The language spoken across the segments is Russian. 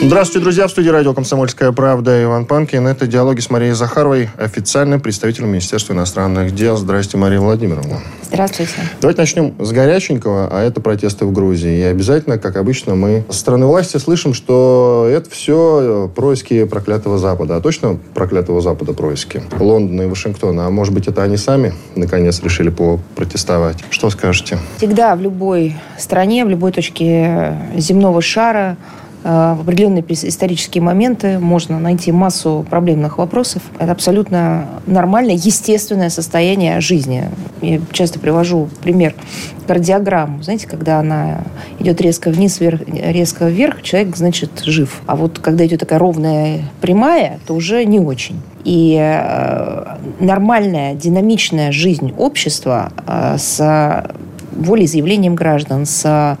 Здравствуйте, друзья. В студии радио «Комсомольская правда» Иван Панкин. Это диалоги с Марией Захаровой, официальным представителем Министерства иностранных дел. Здравствуйте, Мария Владимировна. Здравствуйте. Давайте начнем с горяченького, а это протесты в Грузии. И обязательно, как обычно, мы со стороны власти слышим, что это все происки проклятого Запада. А точно проклятого Запада происки? Лондона и Вашингтона. А может быть, это они сами, наконец, решили попротестовать? Что скажете? Всегда в любой стране, в любой точке земного шара Э, в определенные исторические моменты можно найти массу проблемных вопросов. Это абсолютно нормальное, естественное состояние жизни. Я часто привожу пример кардиограмму. Знаете, когда она идет резко вниз, вверх, резко вверх, человек, значит, жив. А вот когда идет такая ровная прямая, то уже не очень. И э, нормальная, динамичная жизнь общества э, с волеизъявлением граждан, с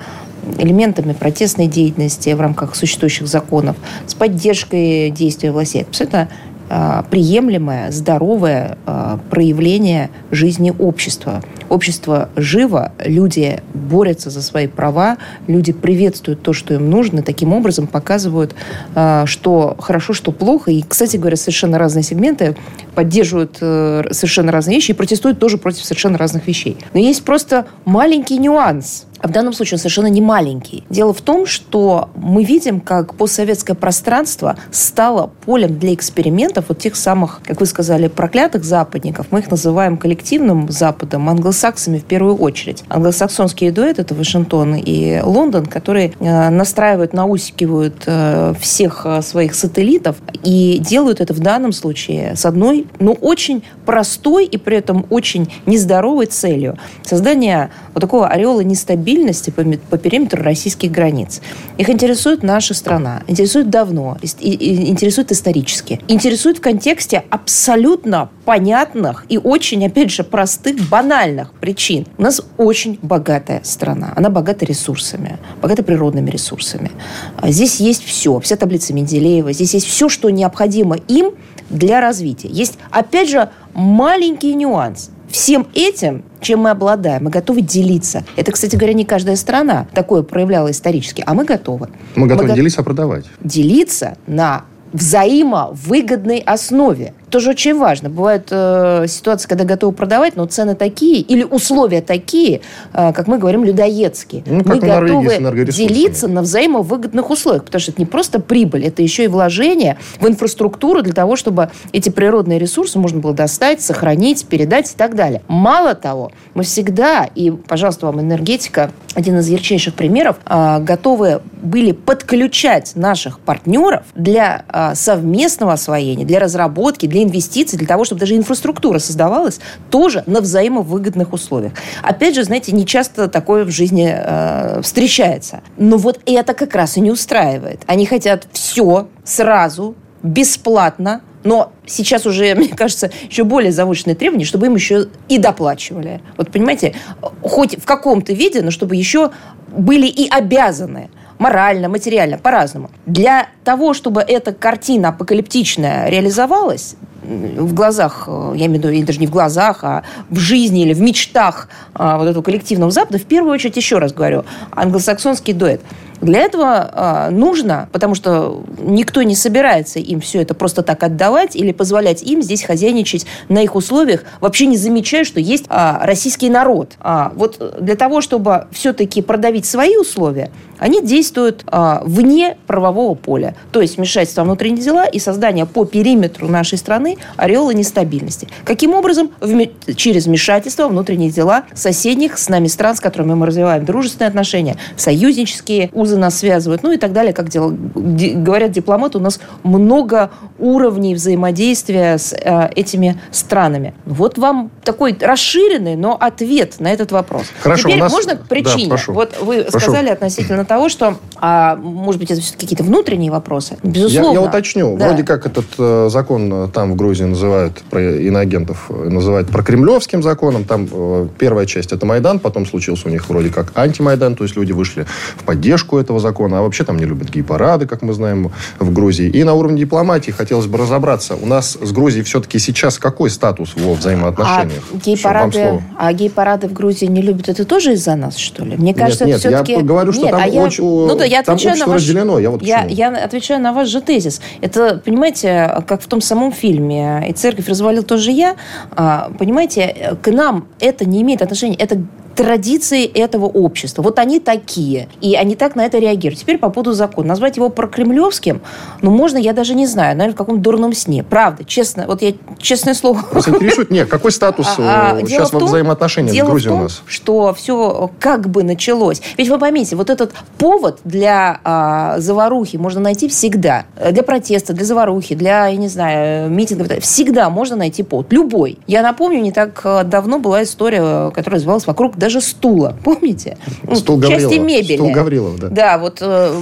элементами протестной деятельности в рамках существующих законов, с поддержкой действий властей. Это абсолютно а, приемлемое, здоровое а, проявление жизни общества. Общество живо, люди борются за свои права, люди приветствуют то, что им нужно, таким образом показывают, а, что хорошо, что плохо. И, кстати говоря, совершенно разные сегменты поддерживают э, совершенно разные вещи и протестуют тоже против совершенно разных вещей. Но есть просто маленький нюанс – а в данном случае он совершенно не маленький. Дело в том, что мы видим, как постсоветское пространство стало полем для экспериментов вот тех самых, как вы сказали, проклятых западников. Мы их называем коллективным Западом, англосаксами в первую очередь. Англосаксонские дуэты – это Вашингтон и Лондон, которые э, настраивают, наускивают э, всех своих сателлитов и делают это в данном случае с одной, но очень простой и при этом очень нездоровой целью. Создание вот такого ореола нестабильности стабильности по, по периметру российских границ. Их интересует наша страна, интересует давно, интересует исторически, интересует в контексте абсолютно понятных и очень, опять же, простых, банальных причин. У нас очень богатая страна. Она богата ресурсами, богата природными ресурсами. А здесь есть все, вся таблица Менделеева, здесь есть все, что необходимо им для развития. Есть, опять же, маленький нюанс – всем этим, чем мы обладаем, мы готовы делиться. Это, кстати говоря, не каждая страна такое проявляла исторически, а мы готовы. Мы готовы мы делиться, а продавать. Делиться на взаимовыгодной основе тоже очень важно. Бывают э, ситуации, когда готовы продавать, но цены такие или условия такие, э, как мы говорим, людоедские. Ну, мы готовы делиться на взаимовыгодных условиях, потому что это не просто прибыль, это еще и вложение в инфраструктуру для того, чтобы эти природные ресурсы можно было достать, сохранить, передать и так далее. Мало того, мы всегда, и, пожалуйста, вам энергетика, один из ярчайших примеров, э, готовы были подключать наших партнеров для э, совместного освоения, для разработки, для для инвестиций, для того, чтобы даже инфраструктура создавалась тоже на взаимовыгодных условиях. Опять же, знаете, не часто такое в жизни э, встречается. Но вот это как раз и не устраивает. Они хотят все сразу, бесплатно, но сейчас уже, мне кажется, еще более завышенные требования, чтобы им еще и доплачивали. Вот понимаете, хоть в каком-то виде, но чтобы еще были и обязаны морально, материально, по-разному. Для того, чтобы эта картина апокалиптичная реализовалась, в глазах, э, я имею в виду, даже не в глазах, а в жизни или в мечтах а, вот этого коллективного Запада, в первую очередь, еще раз говорю, англосаксонский дуэт – для этого э, нужно, потому что никто не собирается им все это просто так отдавать или позволять им здесь хозяйничать на их условиях, вообще не замечая, что есть э, российский народ. А вот для того, чтобы все-таки продавить свои условия, они действуют вне правового поля. То есть вмешательство в внутренние дела и создание по периметру нашей страны ореола нестабильности. Каким образом? Вме- через вмешательство в внутренние дела соседних с нами стран, с которыми мы развиваем дружественные отношения, союзнические узы узы нас связывают, ну и так далее, как дел... говорят дипломаты, у нас много уровней взаимодействия с э, этими странами. Вот вам такой расширенный, но ответ на этот вопрос. Хорошо, Теперь нас... можно к причине. Да, прошу. Вот вы прошу. сказали относительно того, что, а, может быть, это все-таки какие-то внутренние вопросы. Безусловно. Я, я уточню. Да. Вроде как этот э, закон э, там в Грузии называют про иноагентов, э, называют про кремлевским законом. Там э, первая часть это Майдан, потом случился у них вроде как антимайдан, то есть люди вышли в поддержку этого закона. А вообще там не любят гей-парады, как мы знаем, в Грузии. И на уровне дипломатии хотелось бы разобраться. У нас с Грузией все-таки сейчас какой статус во взаимоотношениях? А гей-парады, а гей-парады в Грузии не любят, это тоже из-за нас, что ли? Мне кажется, нет, нет, все-таки... я говорю, что нет, там, а я... очень, ну, да, я там общество на ваш... разделено. Я, вот я, я отвечаю на ваш же тезис. Это, понимаете, как в том самом фильме «И церковь развалил тоже я». А, понимаете, к нам это не имеет отношения. Это традиции этого общества. Вот они такие. И они так на это реагируют. Теперь по поводу закона. Назвать его прокремлевским, ну, можно, я даже не знаю, наверное, в каком дурном сне. Правда, честно, вот я, честное слово... Вас интересует? Нет, какой статус а, а, сейчас во взаимоотношениях дело с Грузией в том, у нас? что все как бы началось. Ведь вы поймите, вот этот повод для а, заварухи можно найти всегда. Для протеста, для заварухи, для, я не знаю, митингов. Всегда можно найти повод. Любой. Я напомню, не так давно была история, которая развивалась вокруг даже стула. Помните? Стул Части Гаврилова. мебели. Стул Гаврилова, да. Да, вот э,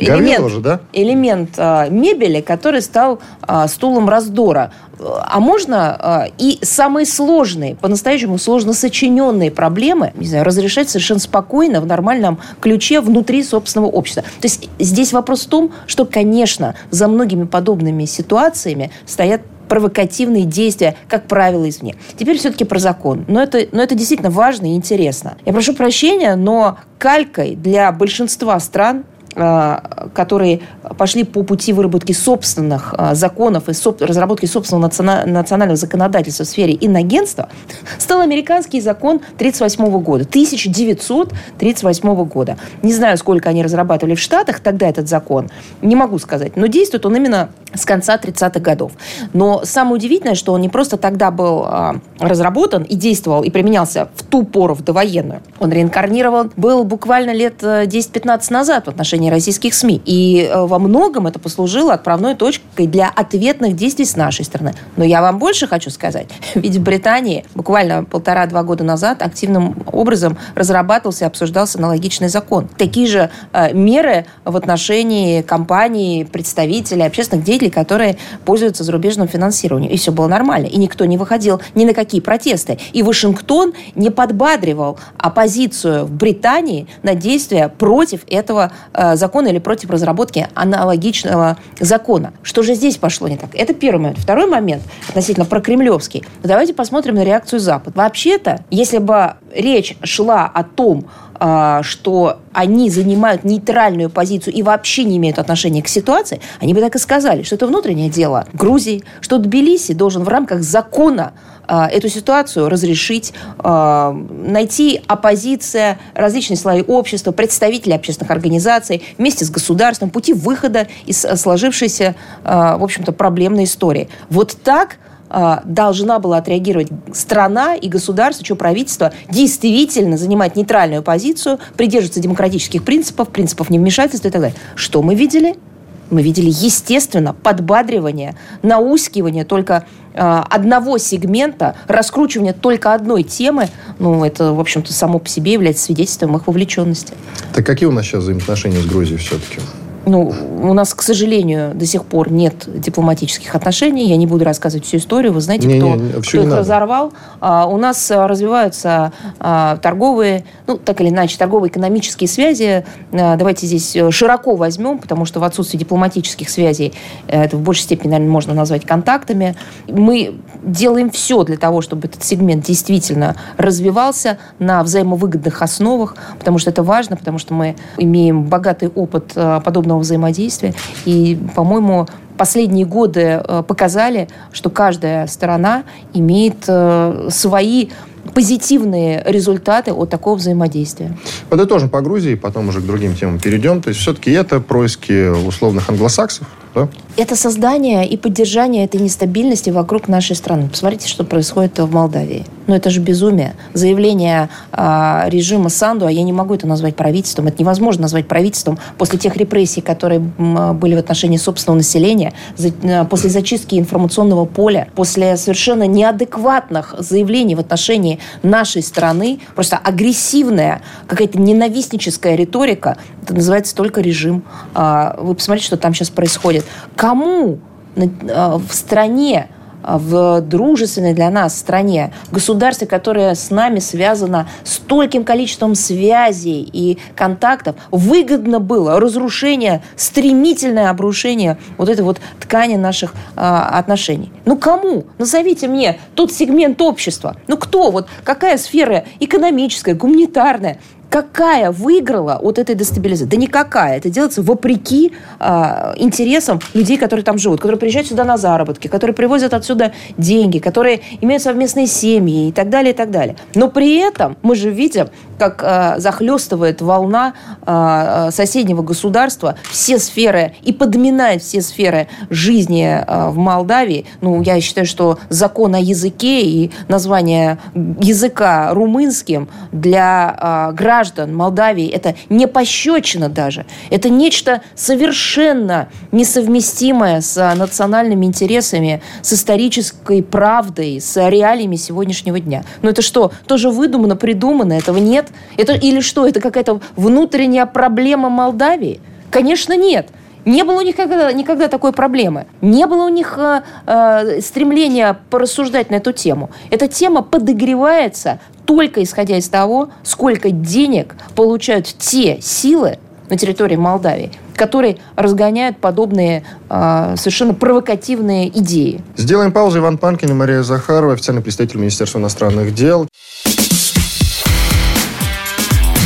элемент, же, да? элемент э, мебели, который стал э, стулом раздора. А можно э, и самые сложные, по-настоящему сложно сочиненные проблемы, не знаю, разрешать совершенно спокойно, в нормальном ключе внутри собственного общества. То есть здесь вопрос в том, что, конечно, за многими подобными ситуациями стоят провокативные действия, как правило, извне. Теперь все-таки про закон. Но это, но это действительно важно и интересно. Я прошу прощения, но калькой для большинства стран которые пошли по пути выработки собственных а, законов и разработки собственного национального законодательства в сфере иногенства, стал американский закон 1938 года, 1938 года. Не знаю, сколько они разрабатывали в Штатах тогда этот закон, не могу сказать, но действует он именно с конца 30-х годов. Но самое удивительное, что он не просто тогда был а, разработан и действовал, и применялся в ту пору, в довоенную. Он реинкарнирован был буквально лет 10-15 э, назад в отношении отношении российских СМИ. И э, во многом это послужило отправной точкой для ответных действий с нашей стороны. Но я вам больше хочу сказать. Ведь в Британии буквально полтора-два года назад активным образом разрабатывался и обсуждался аналогичный закон. Такие же э, меры в отношении компаний, представителей, общественных деятелей, которые пользуются зарубежным финансированием. И все было нормально. И никто не выходил ни на какие протесты. И Вашингтон не подбадривал оппозицию в Британии на действия против этого э, закона или против разработки аналогичного закона. Что же здесь пошло не так? Это первый момент. Второй момент, относительно прокремлевский. Давайте посмотрим на реакцию Запада. Вообще-то, если бы речь шла о том, что они занимают нейтральную позицию и вообще не имеют отношения к ситуации, они бы так и сказали, что это внутреннее дело Грузии, что Тбилиси должен в рамках закона а, эту ситуацию разрешить, а, найти оппозиция, различные слои общества, представители общественных организаций вместе с государством, пути выхода из сложившейся, в общем-то, проблемной истории. Вот так должна была отреагировать страна и государство, что правительство действительно занимать нейтральную позицию, придерживаться демократических принципов, принципов невмешательства и так далее. Что мы видели? Мы видели, естественно, подбадривание, наускивание только э, одного сегмента, раскручивание только одной темы. Ну, это, в общем-то, само по себе является свидетельством их вовлеченности. Так какие у нас сейчас взаимоотношения с Грузией все-таки? Ну, у нас, к сожалению, до сих пор нет дипломатических отношений. Я не буду рассказывать всю историю. Вы знаете, не, кто, не, кто их надо. разорвал. А, у нас а, развиваются а, торговые, ну, так или иначе, торгово-экономические связи. А, давайте здесь э, широко возьмем, потому что в отсутствии дипломатических связей э, это в большей степени, наверное, можно назвать контактами. Мы делаем все для того, чтобы этот сегмент действительно развивался на взаимовыгодных основах, потому что это важно, потому что мы имеем богатый опыт а, подобного взаимодействия. И, по-моему, последние годы э, показали, что каждая сторона имеет э, свои позитивные результаты от такого взаимодействия. Подытожим по Грузии, потом уже к другим темам перейдем. То есть все-таки это происки условных англосаксов, Да? Это создание и поддержание этой нестабильности вокруг нашей страны. Посмотрите, что происходит в Молдавии. Ну, это же безумие. Заявление э, режима Санду, а я не могу это назвать правительством, это невозможно назвать правительством после тех репрессий, которые были в отношении собственного населения, за, э, после зачистки информационного поля, после совершенно неадекватных заявлений в отношении нашей страны, просто агрессивная, какая-то ненавистническая риторика, это называется только режим. Э, вы посмотрите, что там сейчас происходит. Кому э, в стране а, в дружественной для нас стране, в государстве, которое с нами связано стольким количеством связей и контактов, выгодно было разрушение, стремительное обрушение вот этой вот ткани наших э, отношений. Ну кому? Назовите мне тот сегмент общества. Ну кто? Вот какая сфера экономическая, гуманитарная, какая выиграла от этой дестабилизации? Да никакая. Это делается вопреки э, интересам людей, которые там живут, которые приезжают сюда на заработки, которые привозят отсюда деньги, которые имеют совместные семьи и так далее, и так далее. Но при этом мы же видим, как э, захлестывает волна э, соседнего государства все сферы и подминает все сферы жизни э, в Молдавии. Ну, я считаю, что закон о языке и название языка румынским для э, граждан Молдавии это не пощечина даже. Это нечто совершенно несовместимое с национальными интересами, с исторической правдой, с реалиями сегодняшнего дня. Но это что, тоже выдумано, придумано? Этого нет? Это, или что, это какая-то внутренняя проблема Молдавии? Конечно, нет. Не было у них никогда, никогда такой проблемы. Не было у них э, э, стремления порассуждать на эту тему. Эта тема подогревается только исходя из того, сколько денег получают те силы на территории Молдавии, которые разгоняют подобные э, совершенно провокативные идеи. Сделаем паузу. Иван Панкин и Мария Захарова, официальный представитель Министерства иностранных дел.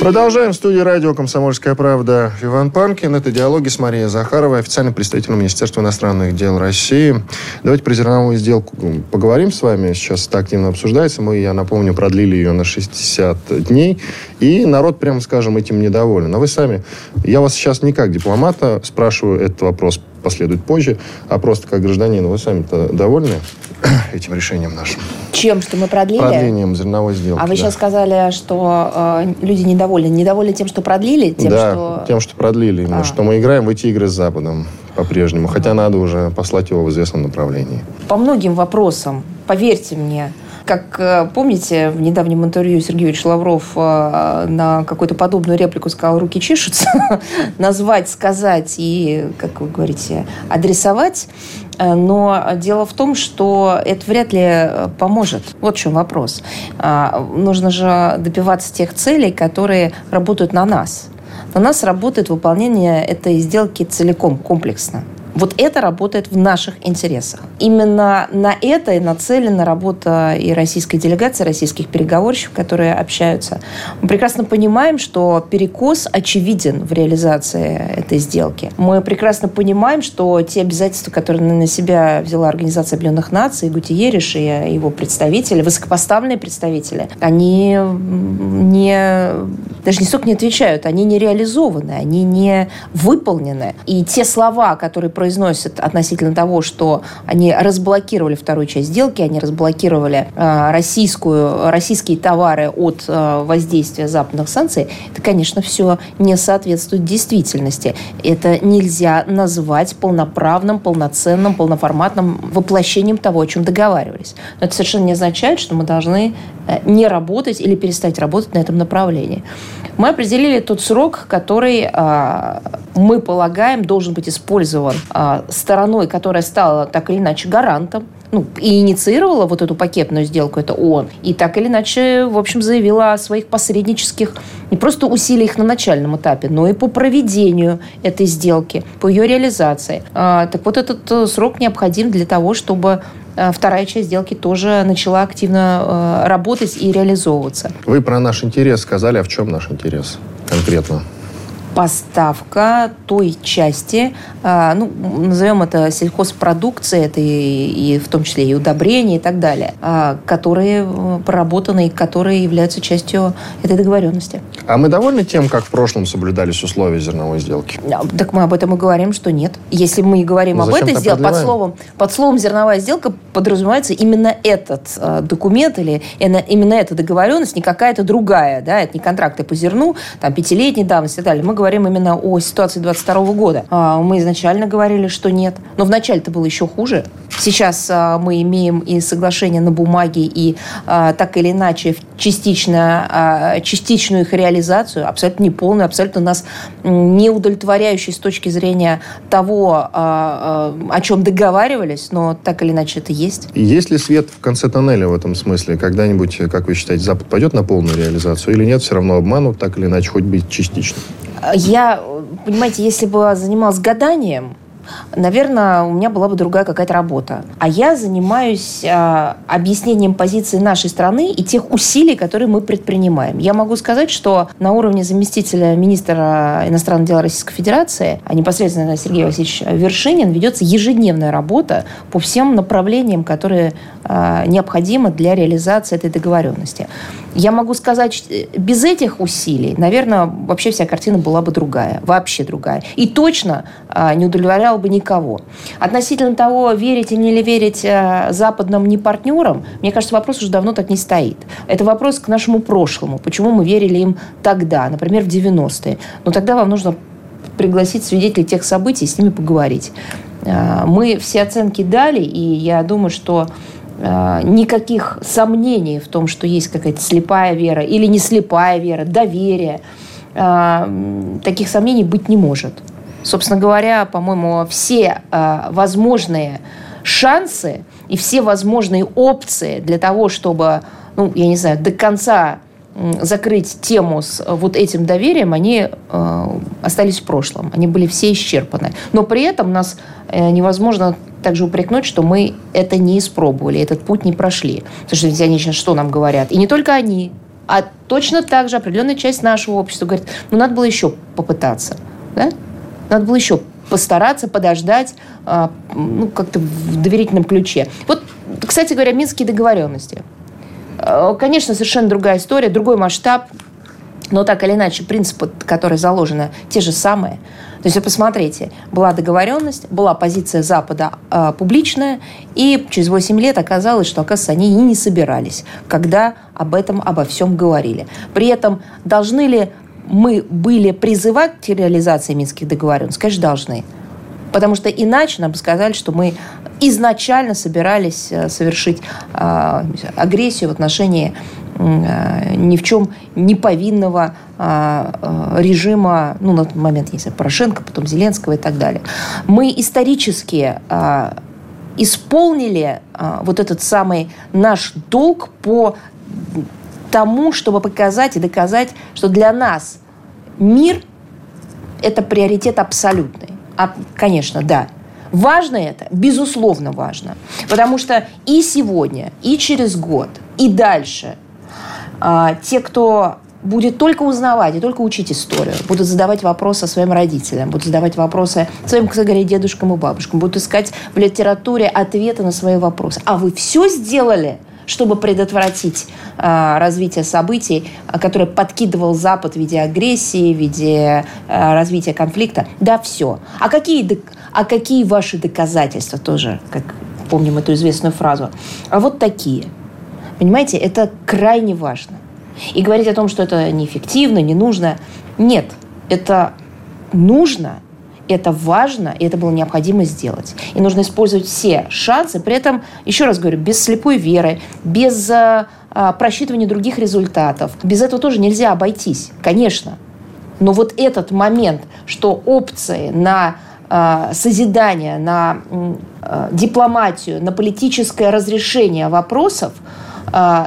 Продолжаем. В студии радио «Комсомольская правда» Иван Панкин. Это диалоги с Марией Захаровой, официальным представителем Министерства иностранных дел России. Давайте про зерновую сделку поговорим с вами. Сейчас это активно обсуждается. Мы, я напомню, продлили ее на 60 дней. И народ, прямо скажем, этим недоволен. А вы сами... Я вас сейчас не как дипломата спрашиваю этот вопрос последует позже, а просто как гражданин. Вы сами-то довольны этим решением нашим? Чем? Что мы продлили? Продлением зерновой сделки. А вы да. сейчас сказали, что э, люди недовольны. Недовольны тем, что продлили? Тем, да, что... тем, что продлили. А. Что мы играем в эти игры с Западом по-прежнему. Хотя надо уже послать его в известном направлении. По многим вопросам, поверьте мне, как э, помните, в недавнем интервью Сергеевич Лавров э, на какую-то подобную реплику сказал «руки чешутся», назвать, сказать и, как вы говорите, адресовать. Э, но дело в том, что это вряд ли поможет. Вот в чем вопрос. Нужно же добиваться тех целей, которые работают на нас. На нас работает выполнение этой сделки целиком, комплексно. Вот это работает в наших интересах. Именно на это и нацелена работа и российской делегации, российских переговорщиков, которые общаются. Мы прекрасно понимаем, что перекос очевиден в реализации этой сделки. Мы прекрасно понимаем, что те обязательства, которые на себя взяла Организация Объединенных Наций, Гутиериш и его представители, высокопоставленные представители, они не, даже не столько не отвечают, они не реализованы, они не выполнены. И те слова, которые произносят относительно того, что они разблокировали вторую часть сделки, они разблокировали э, российскую, российские товары от э, воздействия западных санкций, это, конечно, все не соответствует действительности. Это нельзя назвать полноправным, полноценным, полноформатным воплощением того, о чем договаривались. Но это совершенно не означает, что мы должны э, не работать или перестать работать на этом направлении. Мы определили тот срок, который мы полагаем должен быть использован стороной, которая стала так или иначе гарантом, ну, и инициировала вот эту пакетную сделку, это ООН, и так или иначе, в общем, заявила о своих посреднических не просто усилиях на начальном этапе, но и по проведению этой сделки, по ее реализации. А, так вот, этот э, срок необходим для того, чтобы э, вторая часть сделки тоже начала активно э, работать и реализовываться. Вы про наш интерес сказали, а в чем наш интерес конкретно? Поставка той части, а, ну, назовем это сельхозпродукцией, это и, и в том числе и удобрения и так далее, а, которые э, проработаны и которые являются частью этой договоренности. А мы довольны тем, как в прошлом соблюдались условия зерновой сделки? Так мы об этом и говорим, что нет. Если мы говорим ну, об этой сделке, под словом, под словом зерновая сделка подразумевается именно этот э, документ или именно эта договоренность, не какая-то другая, да, это не контракты по зерну, там, пятилетней давности и так далее. Мы говорим именно о ситуации 22 года. А, мы изначально говорили, что нет. Но вначале это было еще хуже. Сейчас а, мы имеем и соглашение на бумаге, и а, так или иначе частично, частичную их реализацию, абсолютно неполную, абсолютно нас не удовлетворяющей с точки зрения того, о чем договаривались, но так или иначе это есть. Есть ли свет в конце тоннеля в этом смысле? Когда-нибудь, как вы считаете, Запад пойдет на полную реализацию или нет? Все равно обманут, так или иначе, хоть быть частично? Я, понимаете, если бы занималась гаданием, наверное, у меня была бы другая какая-то работа. А я занимаюсь а, объяснением позиции нашей страны и тех усилий, которые мы предпринимаем. Я могу сказать, что на уровне заместителя министра иностранных дел Российской Федерации, а непосредственно Сергей Васильевич Вершинин, ведется ежедневная работа по всем направлениям, которые а, необходимы для реализации этой договоренности. Я могу сказать, без этих усилий, наверное, вообще вся картина была бы другая, вообще другая. И точно а, не удовлетворяла бы никого. Относительно того, верить или не верить а, западным не партнерам, мне кажется, вопрос уже давно так не стоит. Это вопрос к нашему прошлому. Почему мы верили им тогда, например, в 90-е. Но тогда вам нужно пригласить свидетелей тех событий и с ними поговорить. А, мы все оценки дали, и я думаю, что Э, никаких сомнений в том, что есть какая-то слепая вера или не слепая вера, доверие. Э, таких сомнений быть не может. Собственно говоря, по-моему, все э, возможные шансы и все возможные опции для того, чтобы, ну, я не знаю, до конца закрыть тему с вот этим доверием, они э, остались в прошлом. Они были все исчерпаны. Но при этом нас э, невозможно также упрекнуть, что мы это не испробовали, этот путь не прошли. Потому что ведь они сейчас что нам говорят? И не только они, а точно так же определенная часть нашего общества говорит, ну, надо было еще попытаться. Да? Надо было еще постараться, подождать, э, ну, как-то в доверительном ключе. Вот, кстати говоря, минские договоренности – Э, конечно, совершенно другая история, другой масштаб, но так или иначе принципы, которые заложены, те же самые. То есть, посмотрите, была договоренность, была позиция Запада э, публичная, и через 8 лет оказалось, что, оказывается, они и не собирались, когда об этом, обо всем говорили. При этом должны ли мы были призывать к реализации Минских договоренностей? Конечно, должны. Потому что иначе нам бы сказали, что мы изначально собирались э, совершить э, агрессию в отношении э, ни в чем не повинного режима, ну, на тот момент, если Порошенко, потом Зеленского и так далее. Мы исторически исполнили вот этот самый наш долг по тому, чтобы показать и доказать, что для нас мир – это приоритет абсолютный. А, конечно, да. Важно это? Безусловно, важно. Потому что и сегодня, и через год, и дальше а, те, кто будет только узнавать и только учить историю, будут задавать вопросы своим родителям, будут задавать вопросы своим, кстати говоря, дедушкам и бабушкам, будут искать в литературе ответы на свои вопросы. А вы все сделали – чтобы предотвратить э, развитие событий, которое подкидывал Запад в виде агрессии, в виде э, развития конфликта. Да, все. А какие, а какие ваши доказательства тоже, как помним эту известную фразу? А вот такие. Понимаете, это крайне важно. И говорить о том, что это неэффективно, не нужно. Нет, это нужно – это важно, и это было необходимо сделать. И нужно использовать все шансы, при этом, еще раз говорю, без слепой веры, без а, а, просчитывания других результатов. Без этого тоже нельзя обойтись, конечно. Но вот этот момент, что опции на э, созидание, на дипломатию, на политическое разрешение вопросов,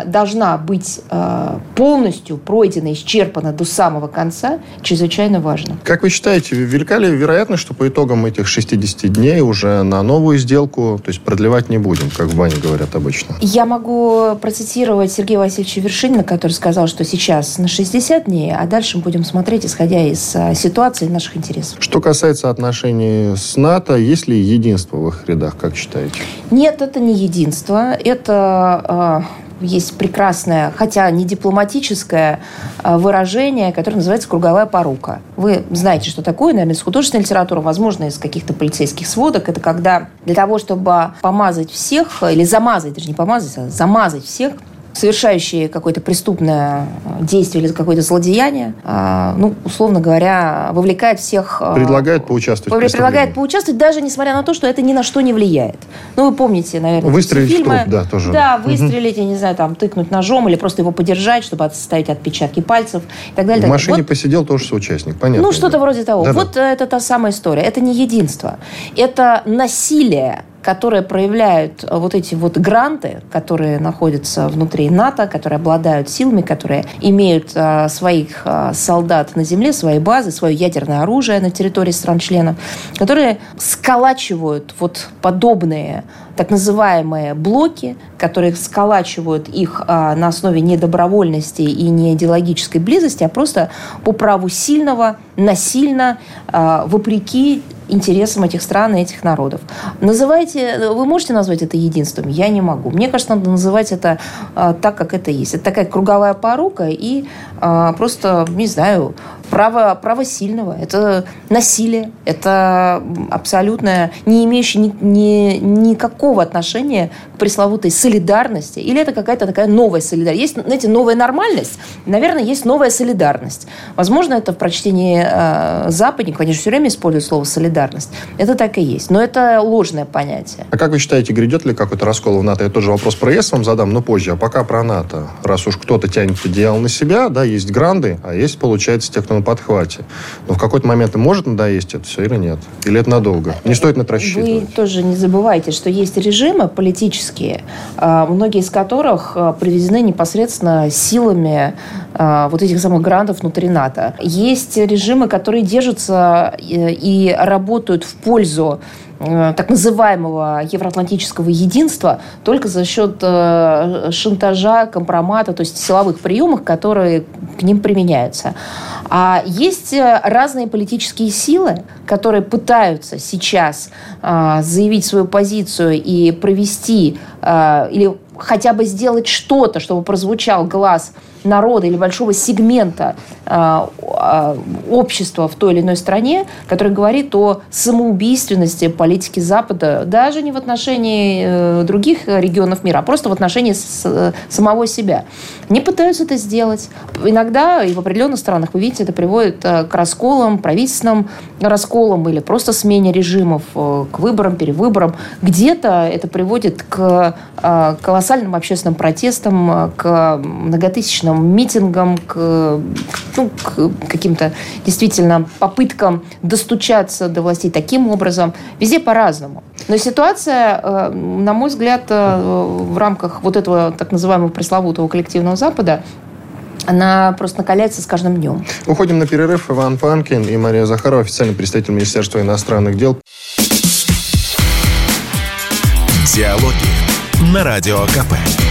должна быть э, полностью пройдена, исчерпана до самого конца, чрезвычайно важно. Как вы считаете, велика ли вероятность, что по итогам этих 60 дней уже на новую сделку, то есть продлевать не будем, как в бане говорят обычно? Я могу процитировать Сергея Васильевича Вершинина, который сказал, что сейчас на 60 дней, а дальше мы будем смотреть, исходя из ситуации наших интересов. Что касается отношений с НАТО, есть ли единство в их рядах, как считаете? Нет, это не единство. Это есть прекрасное, хотя не дипломатическое а, выражение, которое называется «круговая порука». Вы знаете, что такое, наверное, из художественной литературы, возможно, из каких-то полицейских сводок. Это когда для того, чтобы помазать всех, или замазать, даже не помазать, а замазать всех, совершающие какое-то преступное действие или какое-то злодеяние, а, ну, условно говоря, вовлекает всех... А, предлагает поучаствовать. Предлагает поучаствовать, даже несмотря на то, что это ни на что не влияет. Ну, вы помните, наверное, Выстрелить фильмы. в труп, да, тоже. Да, выстрелить, угу. я не знаю, там, тыкнуть ножом или просто его подержать, чтобы оставить отпечатки пальцев и так далее. В машине вот, посидел тоже соучастник, понятно. Ну, что-то вроде того. Да, вот да. это та самая история. Это не единство. Это насилие которые проявляют э, вот эти вот гранты, которые находятся внутри НАТО, которые обладают силами, которые имеют а, своих а, солдат на земле, свои базы, свое ядерное оружие на территории стран-членов, которые сколачивают вот подобные так называемые блоки, которые сколачивают их на основе не добровольности и не идеологической близости, а просто по праву сильного, насильно, вопреки интересам этих стран и этих народов. Называйте, вы можете назвать это единством? Я не могу. Мне кажется, надо называть это а, так, как это есть. Это такая круговая порука и а, просто, не знаю, право, право сильного. Это насилие. Это абсолютно не имеющее ни, ни, никакого отношения к пресловутой солидарности. Или это какая-то такая новая солидарность. Есть, знаете, новая нормальность. Наверное, есть новая солидарность. Возможно, это в прочтении э, западников, они же все время используют слово солидарность. Это так и есть. Но это ложное понятие. А как вы считаете, грядет ли какой-то раскол в НАТО? Я тоже вопрос про ЕС вам задам, но позже. А пока про НАТО. Раз уж кто-то тянет одеяло на себя, да, есть гранды, а есть, получается, те, кто на подхвате. Но в какой-то момент может надоесть это все или нет? Или это надолго? Не стоит на это рассчитывать. Вы тоже не забывайте, что есть режимы политические, а, многие из которых а, приведены непосредственно силами а, вот этих самых грантов внутри НАТО. Есть режимы, которые держатся и работают в пользу Э, так называемого евроатлантического единства только за счет э, шантажа, компромата, то есть силовых приемов, которые к ним применяются. А есть э, разные политические силы, которые пытаются сейчас заявить свою позицию и провести или хотя бы сделать что-то, чтобы прозвучал глаз народа или большого сегмента э, э, общества в той или иной стране, который говорит о самоубийственности политики Запада, даже не в отношении э, других регионов мира, а просто в отношении самого себя. Не пытаются это сделать. Иногда и в определенных странах, вы видите, это приводит э, к расколам, правительственным расколам или просто смене режимов, э, к выборам, перевыборам. Где-то это приводит к колоссальным общественным протестам, к многотысячным различным митингам, к, ну, к каким-то действительно попыткам достучаться до властей таким образом. Везде по-разному. Но ситуация, э, на мой взгляд, э, в рамках вот этого так называемого пресловутого коллективного Запада она просто накаляется с каждым днем. Уходим на перерыв. Иван Панкин и Мария Захарова, официальный представитель Министерства иностранных дел. Диалоги на Радио КП.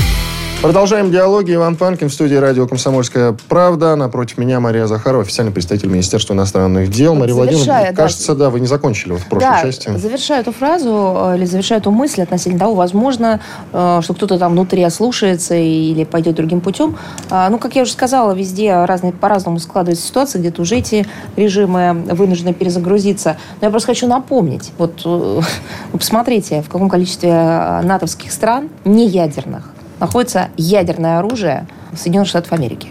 Продолжаем диалоги. Иван Панкин в студии радио «Комсомольская правда». Напротив меня Мария Захарова, официальный представитель Министерства иностранных дел. Вот Мария Владимировна, да, кажется, да, вы не закончили вот в прошлой да, части. завершаю эту фразу э, или завершаю эту мысль относительно того, возможно, э, что кто-то там внутри ослушается или пойдет другим путем. А, ну, как я уже сказала, везде разные, по-разному складывается ситуация, где-то уже эти режимы вынуждены перезагрузиться. Но я просто хочу напомнить. Вот э, посмотрите, в каком количестве натовских стран, не ядерных, находится ядерное оружие Соединенных Штатов Америки.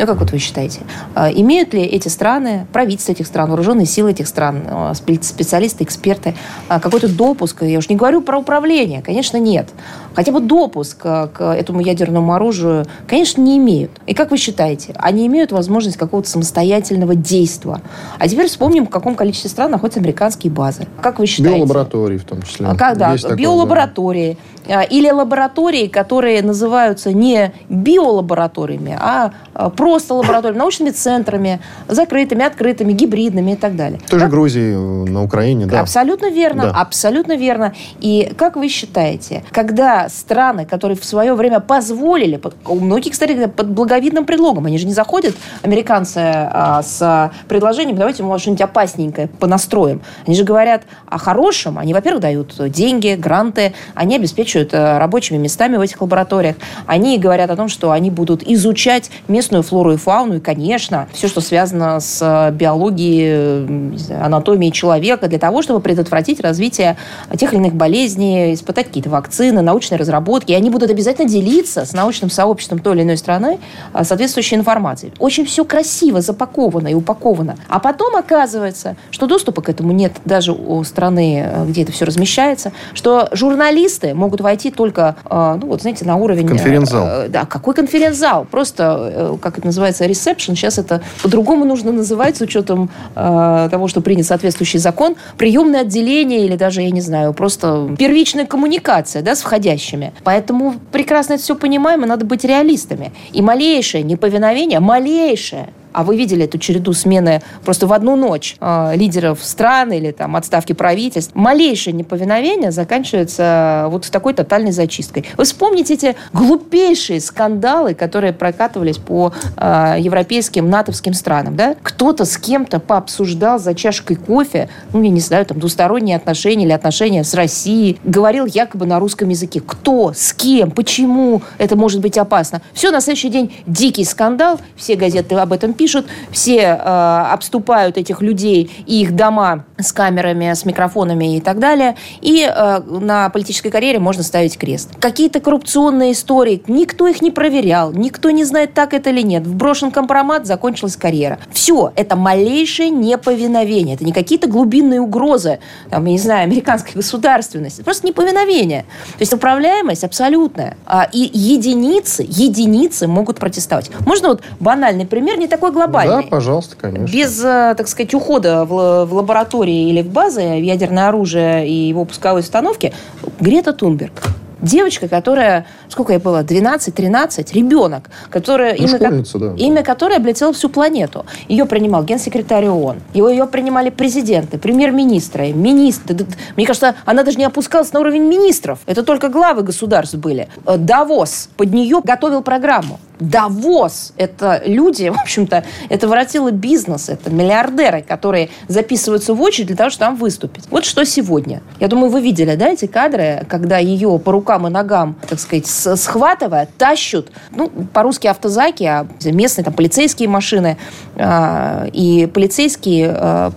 Ну, как вот вы считаете, а, имеют ли эти страны, правительства этих стран, вооруженные силы этих стран, а, специалисты, эксперты, а, какой-то допуск? Я уж не говорю про управление, конечно, нет. Хотя бы допуск к этому ядерному оружию, конечно, не имеют. И как вы считаете, они имеют возможность какого-то самостоятельного действия? А теперь вспомним, в каком количестве стран находятся американские базы. Как вы считаете? Биолаборатории в том числе. А, как, да, Есть биолаборатории. Такое, да. Или лаборатории, которые называются не биолабораториями, а просто лабораториями, научными центрами, закрытыми, открытыми, гибридными и так далее. В той же Грузии, э, на Украине, да. Абсолютно верно, да. абсолютно верно. И как вы считаете, когда страны, которые в свое время позволили, у многих, кстати, под благовидным предлогом, они же не заходят, американцы, а, с предложением, давайте, может, что-нибудь опасненькое понастроим. Они же говорят о хорошем. Они, во-первых, дают деньги, гранты, они обеспечивают э, рабочими местами в этих лабораториях. Они говорят о том, что они будут изучать местную флору и фауну, и, конечно, все, что связано с э, биологией, анатомией человека, для того, чтобы предотвратить развитие тех или иных болезней, испытать какие-то вакцины, научные разработки. И они будут обязательно делиться с научным сообществом той или иной страны э, соответствующей информацией. Очень все красиво запаковано и упаковано. А потом оказывается, что доступа к этому нет даже у страны, э, где это все размещается, что журналисты могут войти только, ну вот, знаете, на уровень... Конференц-зал. Да, какой конференц-зал? Просто, как это называется, ресепшн. Сейчас это по-другому нужно называть с учетом того, что принят соответствующий закон. Приемное отделение или даже, я не знаю, просто первичная коммуникация да, с входящими. Поэтому прекрасно это все понимаем, и надо быть реалистами. И малейшее неповиновение, малейшее а вы видели эту череду смены просто в одну ночь э, лидеров стран или там отставки правительств. Малейшее неповиновение заканчивается вот такой тотальной зачисткой. Вы вспомните эти глупейшие скандалы, которые прокатывались по э, европейским, натовским странам. Да? Кто-то с кем-то пообсуждал за чашкой кофе, ну, я не знаю, там, двусторонние отношения или отношения с Россией, говорил якобы на русском языке. Кто, с кем, почему это может быть опасно. Все, на следующий день дикий скандал, все газеты об этом пишут, все э, обступают этих людей и их дома с камерами, с микрофонами и так далее. И э, на политической карьере можно ставить крест. Какие-то коррупционные истории, никто их не проверял, никто не знает, так это или нет. Вброшен компромат, закончилась карьера. Все, это малейшее неповиновение. Это не какие-то глубинные угрозы, там, я не знаю, американской государственности. Просто неповиновение. То есть управляемость абсолютная. А, и единицы, единицы могут протестовать. Можно вот банальный пример, не такой глобальный. Да, пожалуйста, конечно. Без, э, так сказать, ухода в, в лаборатории или в базы в ядерное оружие и его пусковой установки, Грета Тунберг девочка, которая, сколько ей было, 12-13, ребенок, которая, ну, имя, да. имя которой облетело всю планету. Ее принимал генсекретарь ООН, его, ее принимали президенты, премьер-министры, министры. Мне кажется, она даже не опускалась на уровень министров. Это только главы государств были. Э, Давос под нее готовил программу. Давос – это люди, в общем-то, это воротило бизнес, это миллиардеры, которые записываются в очередь для того, чтобы там выступить. Вот что сегодня. Я думаю, вы видели, да, эти кадры, когда ее по рукам рукам и ногам, так сказать, схватывая, тащут, ну, по-русски автозаки, а местные там полицейские машины, э, и полицейские э,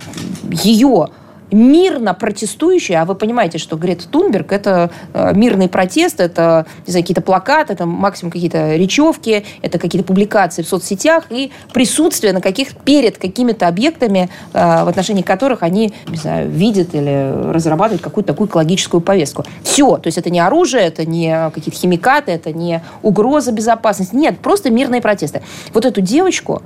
ее мирно протестующие, а вы понимаете, что Грета Тунберг – это э, мирный протест, это какие-то плакаты, это максимум какие-то речевки, это какие-то публикации в соцсетях и присутствие на каких перед какими-то объектами, э, в отношении которых они, не знаю, видят или разрабатывают какую-то такую экологическую повестку. Все, то есть это не оружие, это не какие-то химикаты, это не угроза безопасности, нет, просто мирные протесты. Вот эту девочку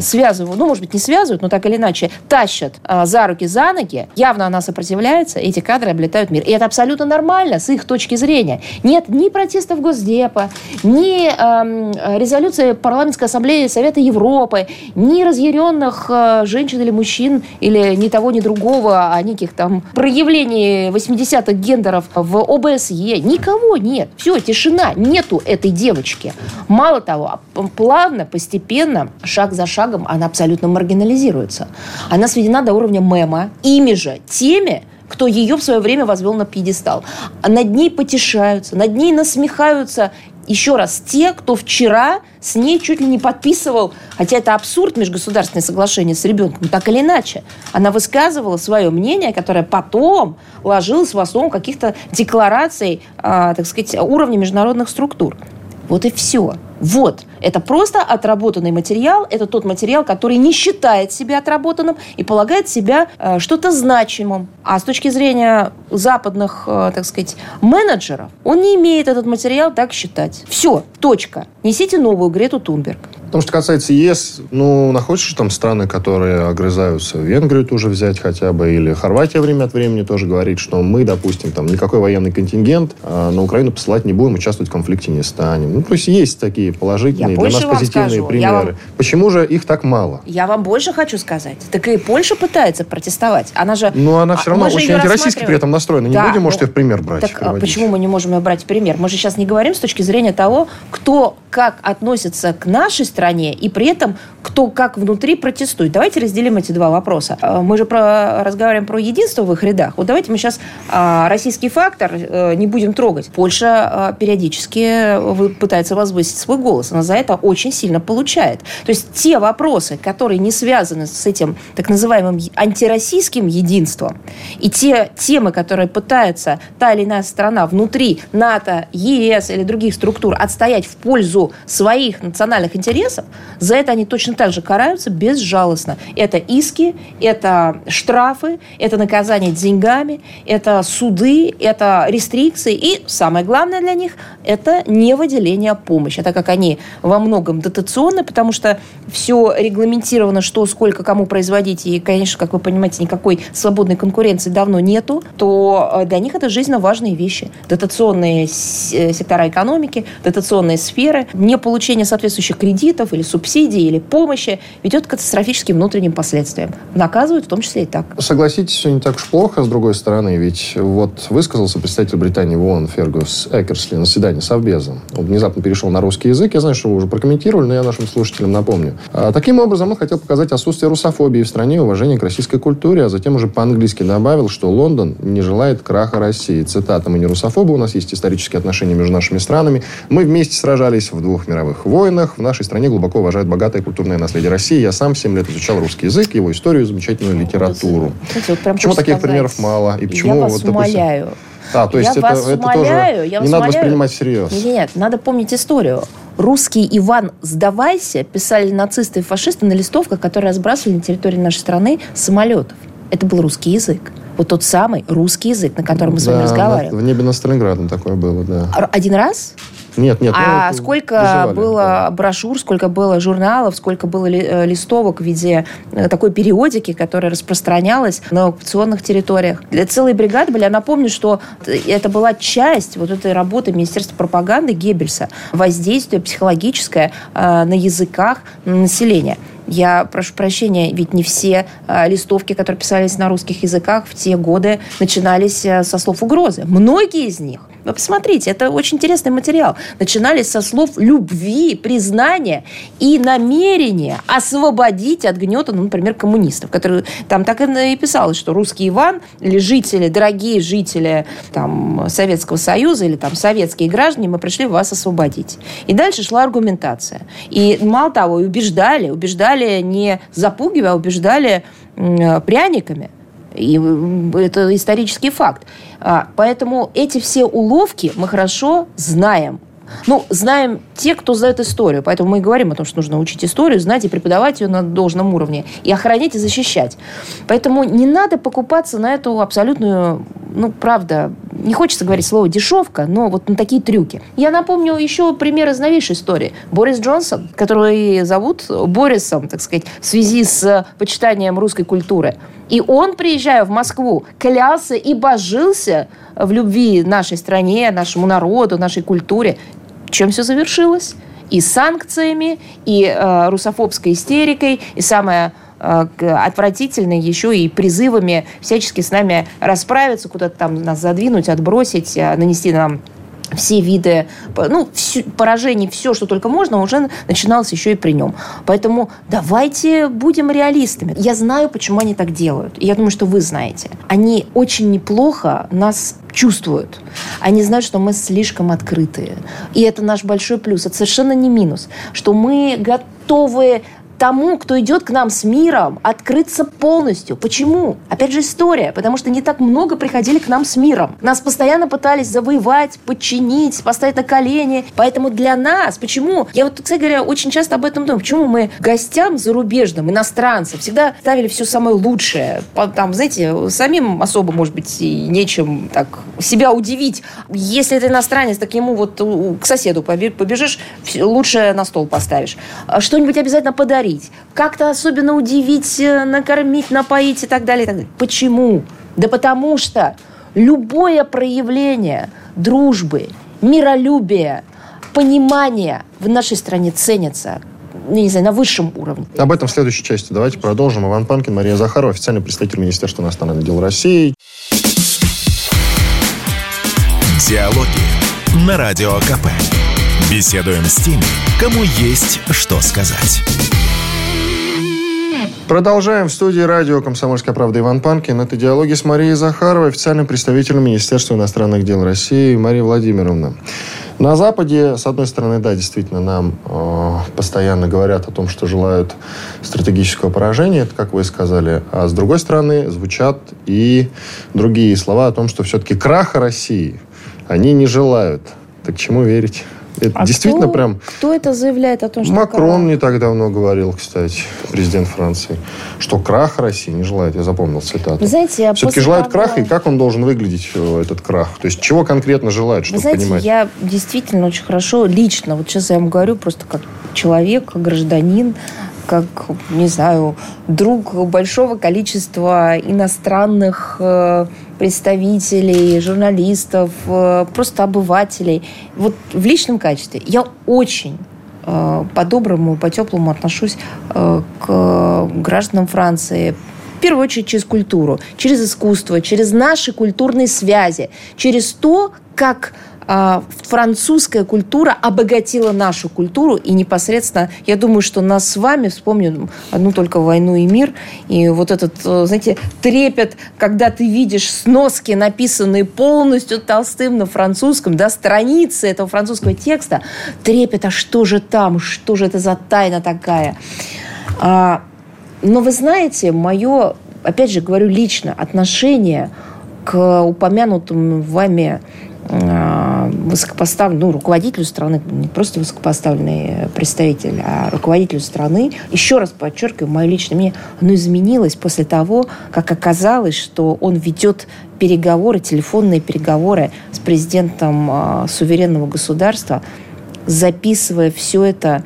связывают, ну, может быть, не связывают, но так или иначе тащат э, за руки, за ноги. Явно она сопротивляется, эти кадры облетают мир. И это абсолютно нормально с их точки зрения. Нет ни протестов Госдепа, ни э, резолюции Парламентской ассамблеи Совета Европы, ни разъяренных э, женщин или мужчин, или ни того, ни другого, а неких там проявлений 80-х гендеров в ОБСЕ. Никого нет. Все, тишина. Нету этой девочки. Мало того, плавно, постепенно, шаг за шагом она абсолютно маргинализируется. Она сведена до уровня мема, ими же теми, кто ее в свое время возвел на пьедестал. Над ней потешаются, над ней насмехаются еще раз, те, кто вчера с ней чуть ли не подписывал, хотя это абсурд межгосударственное соглашение с ребенком, так или иначе. Она высказывала свое мнение, которое потом ложилось в основу каких-то деклараций, э, так сказать, уровня международных структур. Вот и все. Вот. Это просто отработанный материал. Это тот материал, который не считает себя отработанным и полагает себя э, что-то значимым. А с точки зрения западных, э, так сказать, менеджеров, он не имеет этот материал так считать. Все, точка. Несите новую Грету Тунберг. Потому что касается ЕС, ну, находишь там страны, которые огрызаются. Венгрию тоже взять хотя бы. Или Хорватия время от времени тоже говорит, что мы, допустим, там никакой военный контингент а на Украину посылать не будем, участвовать в конфликте не станем. Ну, то есть есть такие положительные, для нас позитивные скажу. примеры. Вам... Почему же их так мало? Я вам больше хочу сказать. Так и Польша пытается протестовать. Она же... Ну, она все равно очень антироссийски при этом настроена. Не да, будем, может, ну, в пример брать. Так а почему мы не можем ее брать в пример? Мы же сейчас не говорим с точки зрения того, кто как относится к нашей стране и при этом кто как внутри протестует. Давайте разделим эти два вопроса. Э, мы же про, разговариваем про единство в их рядах. Вот давайте мы сейчас а, российский фактор э, не будем трогать. Польша а, периодически пытается возвысить свой голос. Она за это очень сильно получает. То есть те вопросы, которые не связаны с этим так называемым антироссийским единством, и те темы, которые пытается та или иная страна внутри НАТО, ЕС или других структур отстоять в пользу своих национальных интересов, за это они точно так же караются безжалостно. Это иски, это штрафы, это наказание деньгами, это суды, это рестрикции. И самое главное для них – это не выделение помощи. Так как они во многом дотационны, потому что все регламентировано, что, сколько, кому производить. И, конечно, как вы понимаете, никакой свободной конкуренции давно нету. То э, для них это жизненно важные вещи. Дотационные э, сектора экономики, дотационные сферы, не получение соответствующих кредитов или субсидий или помощи ведет к катастрофическим внутренним последствиям. Наказывают в том числе и так. Согласитесь, все не так уж плохо, с другой стороны, ведь вот высказался представитель Британии в ООН Фергус Экерсли на заседании Совбеза. Он внезапно перешел на русский язык. Я знаю, что вы уже прокомментировали, но я нашим слушателям напомню. А, таким образом, он хотел показать отсутствие русофобии в стране и уважение к российской культуре, а затем уже по-английски добавил, что Лондон не желает краха России. Цитата, мы не русофобы, у нас есть исторические отношения между нашими странами. Мы вместе сражались в двух мировых войнах. В нашей стране глубоко уважают богатое культурное наследие России. Я сам 7 лет изучал русский язык, его историю, замечательную литературу. Знаете, вот почему таких сказать, примеров мало? И почему я вас вот, умоляю. Допустим, а, то есть я это, вас это умоляю, тоже я не надо умоляю. воспринимать всерьез. Нет, нет, надо помнить историю. Русский Иван «Сдавайся» писали нацисты и фашисты на листовках, которые разбрасывали на территории нашей страны самолетов. Это был русский язык. Вот тот самый русский язык, на котором мы с вами разговариваем. в небе над Сталинградом такое было, да. Один раз? Нет, нет. А ну, сколько вызывали, было да. брошюр, сколько было журналов, сколько было э, листовок в виде э, такой периодики, которая распространялась на оккупационных территориях. Для целой бригады были. Я напомню, что это была часть вот этой работы Министерства пропаганды Геббельса. Воздействие психологическое э, на языках населения. Я прошу прощения, ведь не все э, листовки, которые писались на русских языках в те годы, начинались э, со слов угрозы. Многие из них вы посмотрите, это очень интересный материал. Начинались со слов любви, признания и намерения освободить от гнета, ну, например, коммунистов, которые там так и писалось, что русский Иван или жители, дорогие жители там, Советского Союза или там советские граждане, мы пришли вас освободить. И дальше шла аргументация. И мало того, убеждали, убеждали не запугивая, а убеждали пряниками – и это исторический факт. А, поэтому эти все уловки мы хорошо знаем. Ну, знаем те, кто знает историю. Поэтому мы и говорим о том, что нужно учить историю, знать и преподавать ее на должном уровне. И охранять, и защищать. Поэтому не надо покупаться на эту абсолютную, ну, правда, не хочется говорить слово дешевка, но вот на такие трюки. Я напомню еще пример из новейшей истории. Борис Джонсон, которого и зовут Борисом, так сказать, в связи с почитанием русской культуры. И он, приезжая в Москву, клялся и божился в любви нашей стране, нашему народу, нашей культуре. Чем все завершилось? И санкциями, и э, русофобской истерикой, и самое э, отвратительное еще и призывами всячески с нами расправиться, куда-то там нас задвинуть, отбросить, э, нанести нам все виды, ну, поражений, все, что только можно, уже начиналось еще и при нем. Поэтому давайте будем реалистами. Я знаю, почему они так делают. И я думаю, что вы знаете. Они очень неплохо нас чувствуют. Они знают, что мы слишком открытые. И это наш большой плюс. Это совершенно не минус. Что мы готовы тому, кто идет к нам с миром, открыться полностью. Почему? Опять же история. Потому что не так много приходили к нам с миром. Нас постоянно пытались завоевать, подчинить, поставить на колени. Поэтому для нас, почему? Я вот, кстати говоря, очень часто об этом думаю. Почему мы гостям зарубежным, иностранцам, всегда ставили все самое лучшее? Там, знаете, самим особо, может быть, и нечем так себя удивить. Если это иностранец, так ему вот к соседу побежишь, лучше на стол поставишь. А что-нибудь обязательно подарить. Как-то особенно удивить, э, накормить, напоить и так далее. И так далее. Почему? Да потому что любое проявление дружбы, миролюбия, понимания в нашей стране ценится ну, не знаю, на высшем уровне. Об этом в следующей части. Давайте продолжим. Иван Панкин, Мария Захарова, официальный представитель Министерства иностранных дел России. Диалоги на Радио КП. Беседуем с теми, кому есть что сказать. Продолжаем в студии радио «Комсомольская правда» Иван Панкин. Это диалоги с Марией Захаровой, официальным представителем Министерства иностранных дел России Мария Владимировна. На Западе, с одной стороны, да, действительно, нам э, постоянно говорят о том, что желают стратегического поражения, это как вы сказали, а с другой стороны звучат и другие слова о том, что все-таки краха России они не желают. Так чему верить? Это а действительно кто, прям... Кто это заявляет о том, что... Макрон не так давно говорил, кстати, президент Франции, что крах России не желает. Я запомнил цитату. Вы знаете, я Все-таки желает того... краха, и как он должен выглядеть, э, этот крах? То есть чего конкретно желает, чтобы Вы знаете, понимать? я действительно очень хорошо, лично, вот сейчас я вам говорю, просто как человек, как гражданин, как, не знаю, друг большого количества иностранных э, представителей, журналистов, э, просто обывателей. Вот в личном качестве я очень э, по-доброму, по-теплому отношусь к гражданам Франции, в первую очередь через культуру, через искусство, через наши культурные связи, через то, как французская культура обогатила нашу культуру, и непосредственно, я думаю, что нас с вами, вспомню одну только «Войну и мир», и вот этот, э, знаете, трепет, когда ты видишь сноски, написанные полностью Толстым на французском, да, страницы этого французского текста, трепет, а что же там, что же это за тайна такая? А, но вы знаете, мое, опять же говорю лично, отношение к упомянутым вами а, высокопоставленный, ну, руководителю страны, не просто высокопоставленный представитель, а руководителю страны, еще раз подчеркиваю, мое личное мнение, оно изменилось после того, как оказалось, что он ведет переговоры, телефонные переговоры с президентом э, суверенного государства, записывая все это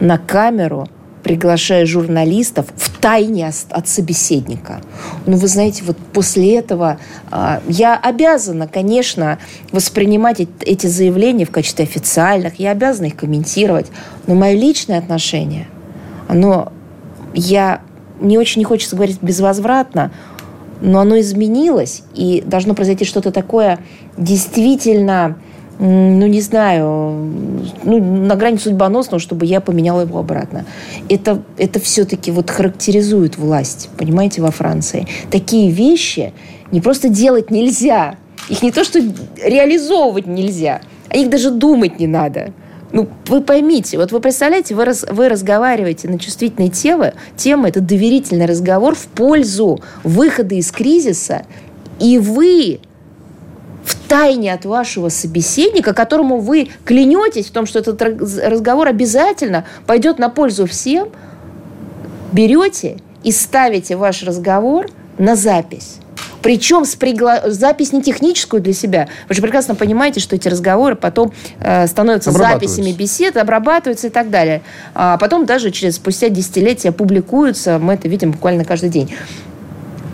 на камеру – приглашая журналистов в тайне от собеседника. Ну, вы знаете, вот после этого э, я обязана, конечно, воспринимать эти заявления в качестве официальных, я обязана их комментировать, но мое личное отношение, оно, я, мне очень не хочется говорить безвозвратно, но оно изменилось, и должно произойти что-то такое действительно ну, не знаю, ну, на грани судьбоносного, чтобы я поменяла его обратно. Это, это все-таки вот характеризует власть, понимаете, во Франции. Такие вещи не просто делать нельзя, их не то, что реализовывать нельзя, а их даже думать не надо. Ну, вы поймите, вот вы представляете, вы, раз, вы разговариваете на чувствительные темы, темы, это доверительный разговор в пользу выхода из кризиса, и вы в тайне от вашего собеседника, которому вы клянетесь в том, что этот разговор обязательно пойдет на пользу всем, берете и ставите ваш разговор на запись. Причем с пригла... запись не техническую для себя. Вы же прекрасно понимаете, что эти разговоры потом э, становятся записями бесед, обрабатываются и так далее. А потом даже через спустя десятилетия публикуются. Мы это видим буквально каждый день.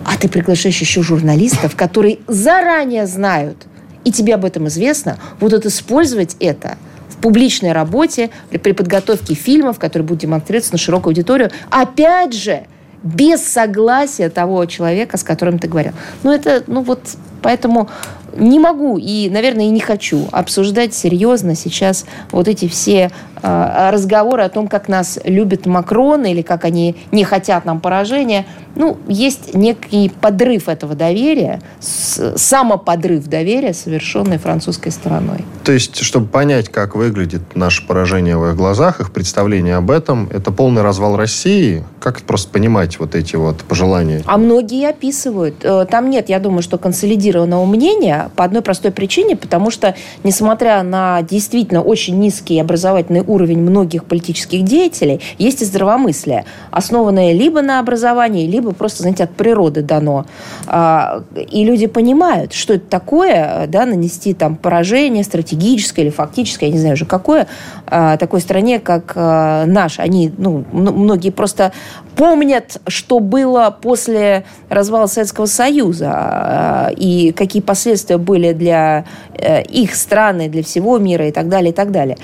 А ты приглашаешь еще журналистов, которые заранее знают, и тебе об этом известно, будут использовать это в публичной работе, при подготовке фильмов, которые будут демонстрироваться на широкую аудиторию. Опять же, без согласия того человека, с которым ты говорил. Ну, это, ну вот, поэтому не могу и, наверное, и не хочу обсуждать серьезно сейчас вот эти все э, разговоры о том, как нас любит Макрон или как они не хотят нам поражения. Ну, есть некий подрыв этого доверия, самоподрыв доверия, совершенный французской стороной. То есть, чтобы понять, как выглядит наше поражение в их глазах, их представление об этом, это полный развал России? Как просто понимать вот эти вот пожелания? А многие описывают. Э, там нет, я думаю, что консолидированного мнения по одной простой причине, потому что, несмотря на действительно очень низкий образовательный уровень многих политических деятелей, есть и здравомыслие, основанное либо на образовании, либо просто, знаете, от природы дано. А, и люди понимают, что это такое, да, нанести там поражение стратегическое или фактическое, я не знаю уже какое, а, такой стране, как а, наш. Они, ну, многие просто помнят, что было после развала Советского Союза и какие последствия были для э, их страны, для всего мира и так далее, и так далее.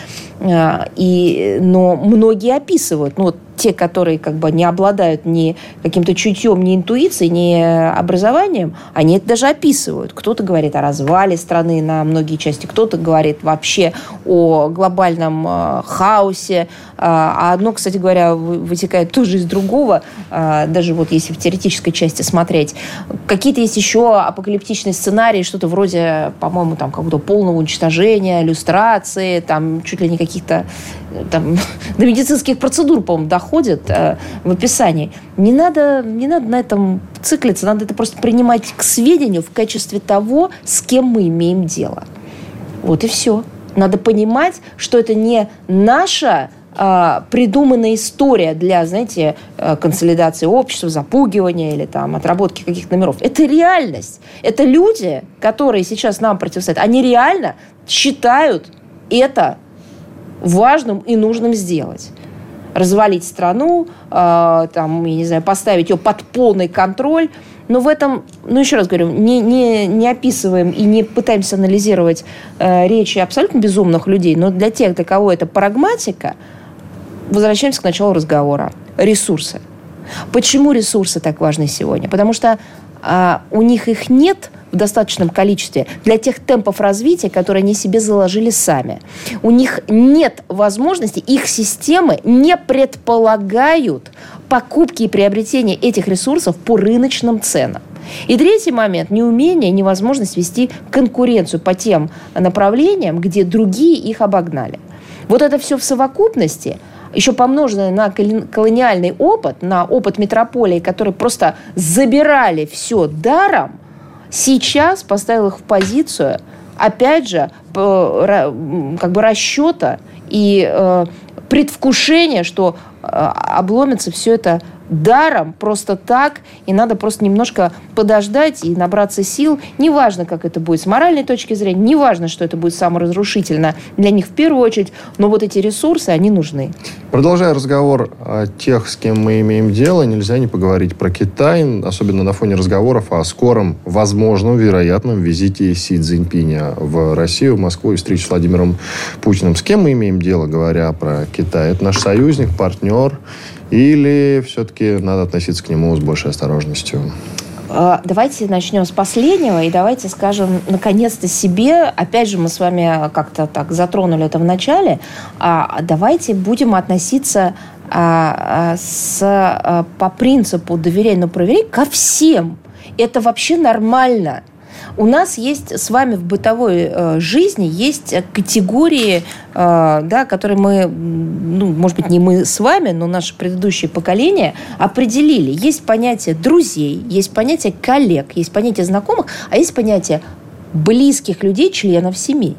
И, но многие описывают, ну вот те, которые как бы не обладают ни каким-то чутьем, ни интуицией, ни образованием, они это даже описывают. Кто-то говорит о развале страны на многие части, кто-то говорит вообще о глобальном э, хаосе. А одно, кстати говоря, вытекает тоже из другого, э, даже вот если в теоретической части смотреть. Какие-то есть еще апокалиптичные сценарии, что-то вроде, по-моему, там какого-то полного уничтожения, иллюстрации, там чуть ли не каких-то там, до медицинских процедур, по-моему, доходит э, в описании. Не надо, не надо на этом циклиться, надо это просто принимать к сведению в качестве того, с кем мы имеем дело. Вот и все. Надо понимать, что это не наша э, придуманная история для, знаете, э, консолидации общества, запугивания или там отработки каких-то номеров. Это реальность. Это люди, которые сейчас нам противостоят, они реально считают это важным и нужным сделать развалить страну, э, там, я не знаю, поставить ее под полный контроль. Но в этом, ну еще раз говорю, не, не, не описываем и не пытаемся анализировать э, речи абсолютно безумных людей, но для тех, для кого это прагматика, возвращаемся к началу разговора. Ресурсы. Почему ресурсы так важны сегодня? Потому что э, у них их нет – в достаточном количестве для тех темпов развития, которые они себе заложили сами. У них нет возможности, их системы не предполагают покупки и приобретения этих ресурсов по рыночным ценам. И третий момент – неумение, невозможность вести конкуренцию по тем направлениям, где другие их обогнали. Вот это все в совокупности – еще помноженное на колониальный опыт, на опыт метрополии, которые просто забирали все даром, сейчас поставил их в позицию, опять же, как бы расчета и э, предвкушения, что э, обломится все это даром, просто так, и надо просто немножко подождать и набраться сил. Неважно, как это будет с моральной точки зрения, неважно, что это будет саморазрушительно для них в первую очередь, но вот эти ресурсы, они нужны. Продолжая разговор о тех, с кем мы имеем дело, нельзя не поговорить про Китай, особенно на фоне разговоров о скором, возможном, вероятном визите Си Цзиньпиня в Россию, в Москву и встрече с Владимиром Путиным. С кем мы имеем дело, говоря про Китай? Это наш союзник, партнер или все-таки надо относиться к нему с большей осторожностью? А, давайте начнем с последнего и давайте скажем наконец-то себе, опять же мы с вами как-то так затронули это в начале, а давайте будем относиться а, с, по принципу доверяй, но проверяй ко всем. Это вообще нормально. У нас есть с вами в бытовой э, жизни есть категории, э, да, которые мы, ну, может быть, не мы с вами, но наше предыдущее поколение определили. Есть понятие друзей, есть понятие коллег, есть понятие знакомых, а есть понятие близких людей, членов семьи.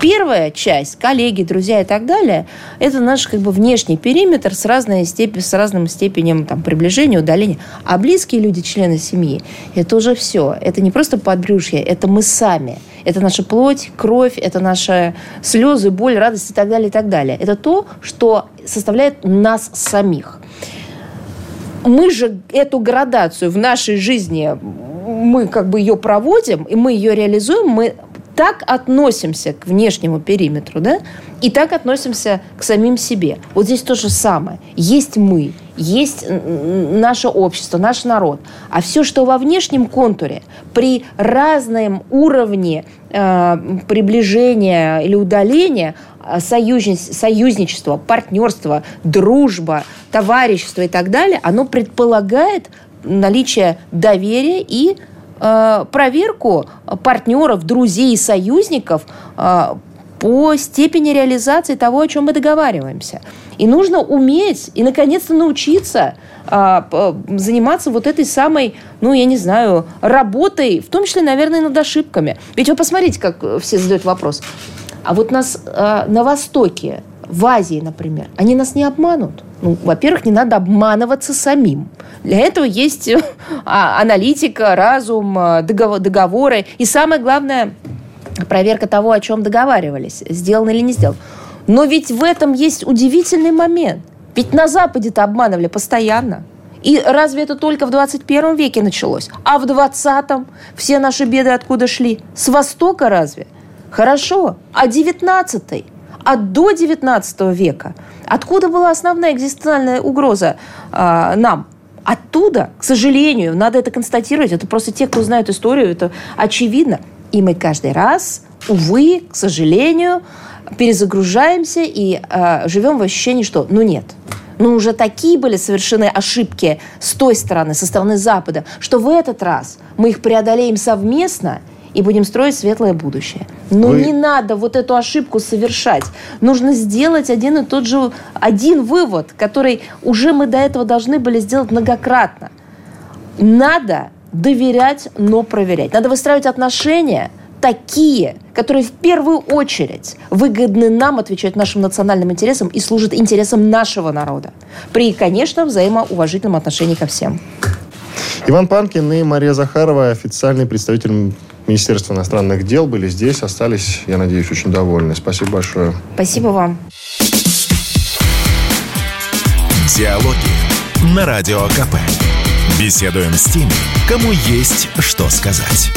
Первая часть, коллеги, друзья и так далее, это наш как бы внешний периметр с, разной степень, с разным степенем там, приближения, удаления. А близкие люди, члены семьи, это уже все. Это не просто подбрюшье, это мы сами. Это наша плоть, кровь, это наши слезы, боль, радость и так далее, и так далее. Это то, что составляет нас самих. Мы же эту градацию в нашей жизни мы как бы ее проводим, и мы ее реализуем, мы так относимся к внешнему периметру, да, и так относимся к самим себе. Вот здесь то же самое. Есть мы, есть наше общество, наш народ. А все, что во внешнем контуре, при разном уровне э, приближения или удаления, союзничество, партнерство, дружба, товарищество и так далее, оно предполагает наличие доверия и э, проверку партнеров, друзей союзников э, по степени реализации того, о чем мы договариваемся. И нужно уметь и, наконец-то, научиться а, заниматься вот этой самой, ну, я не знаю, работой, в том числе, наверное, над ошибками. Ведь вы посмотрите, как все задают вопрос. А вот нас а, на Востоке, в Азии, например, они нас не обманут. Ну, во-первых, не надо обманываться самим. Для этого есть а, аналитика, разум, а, договоры. И самое главное, проверка того, о чем договаривались, сделано или не сделано. Но ведь в этом есть удивительный момент. Ведь на Западе-то обманывали постоянно. И разве это только в 21 веке началось? А в 20-м все наши беды откуда шли? С Востока разве? Хорошо. А 19-й? А до 19 века? Откуда была основная экзистенциальная угроза э, нам? Оттуда, к сожалению, надо это констатировать. Это просто те, кто знает историю, это очевидно. И мы каждый раз, увы, к сожалению, перезагружаемся и э, живем в ощущении, что ну нет, ну уже такие были совершены ошибки с той стороны, со стороны Запада, что в этот раз мы их преодолеем совместно и будем строить светлое будущее. Но Вы... не надо вот эту ошибку совершать. Нужно сделать один и тот же, один вывод, который уже мы до этого должны были сделать многократно. Надо доверять, но проверять. Надо выстраивать отношения такие, которые в первую очередь выгодны нам, отвечают нашим национальным интересам и служат интересам нашего народа. При, конечно, взаимоуважительном отношении ко всем. Иван Панкин и Мария Захарова, официальный представитель Министерства иностранных дел, были здесь, остались, я надеюсь, очень довольны. Спасибо большое. Спасибо вам. Диалоги на Радио КП. Беседуем с теми, кому есть что сказать.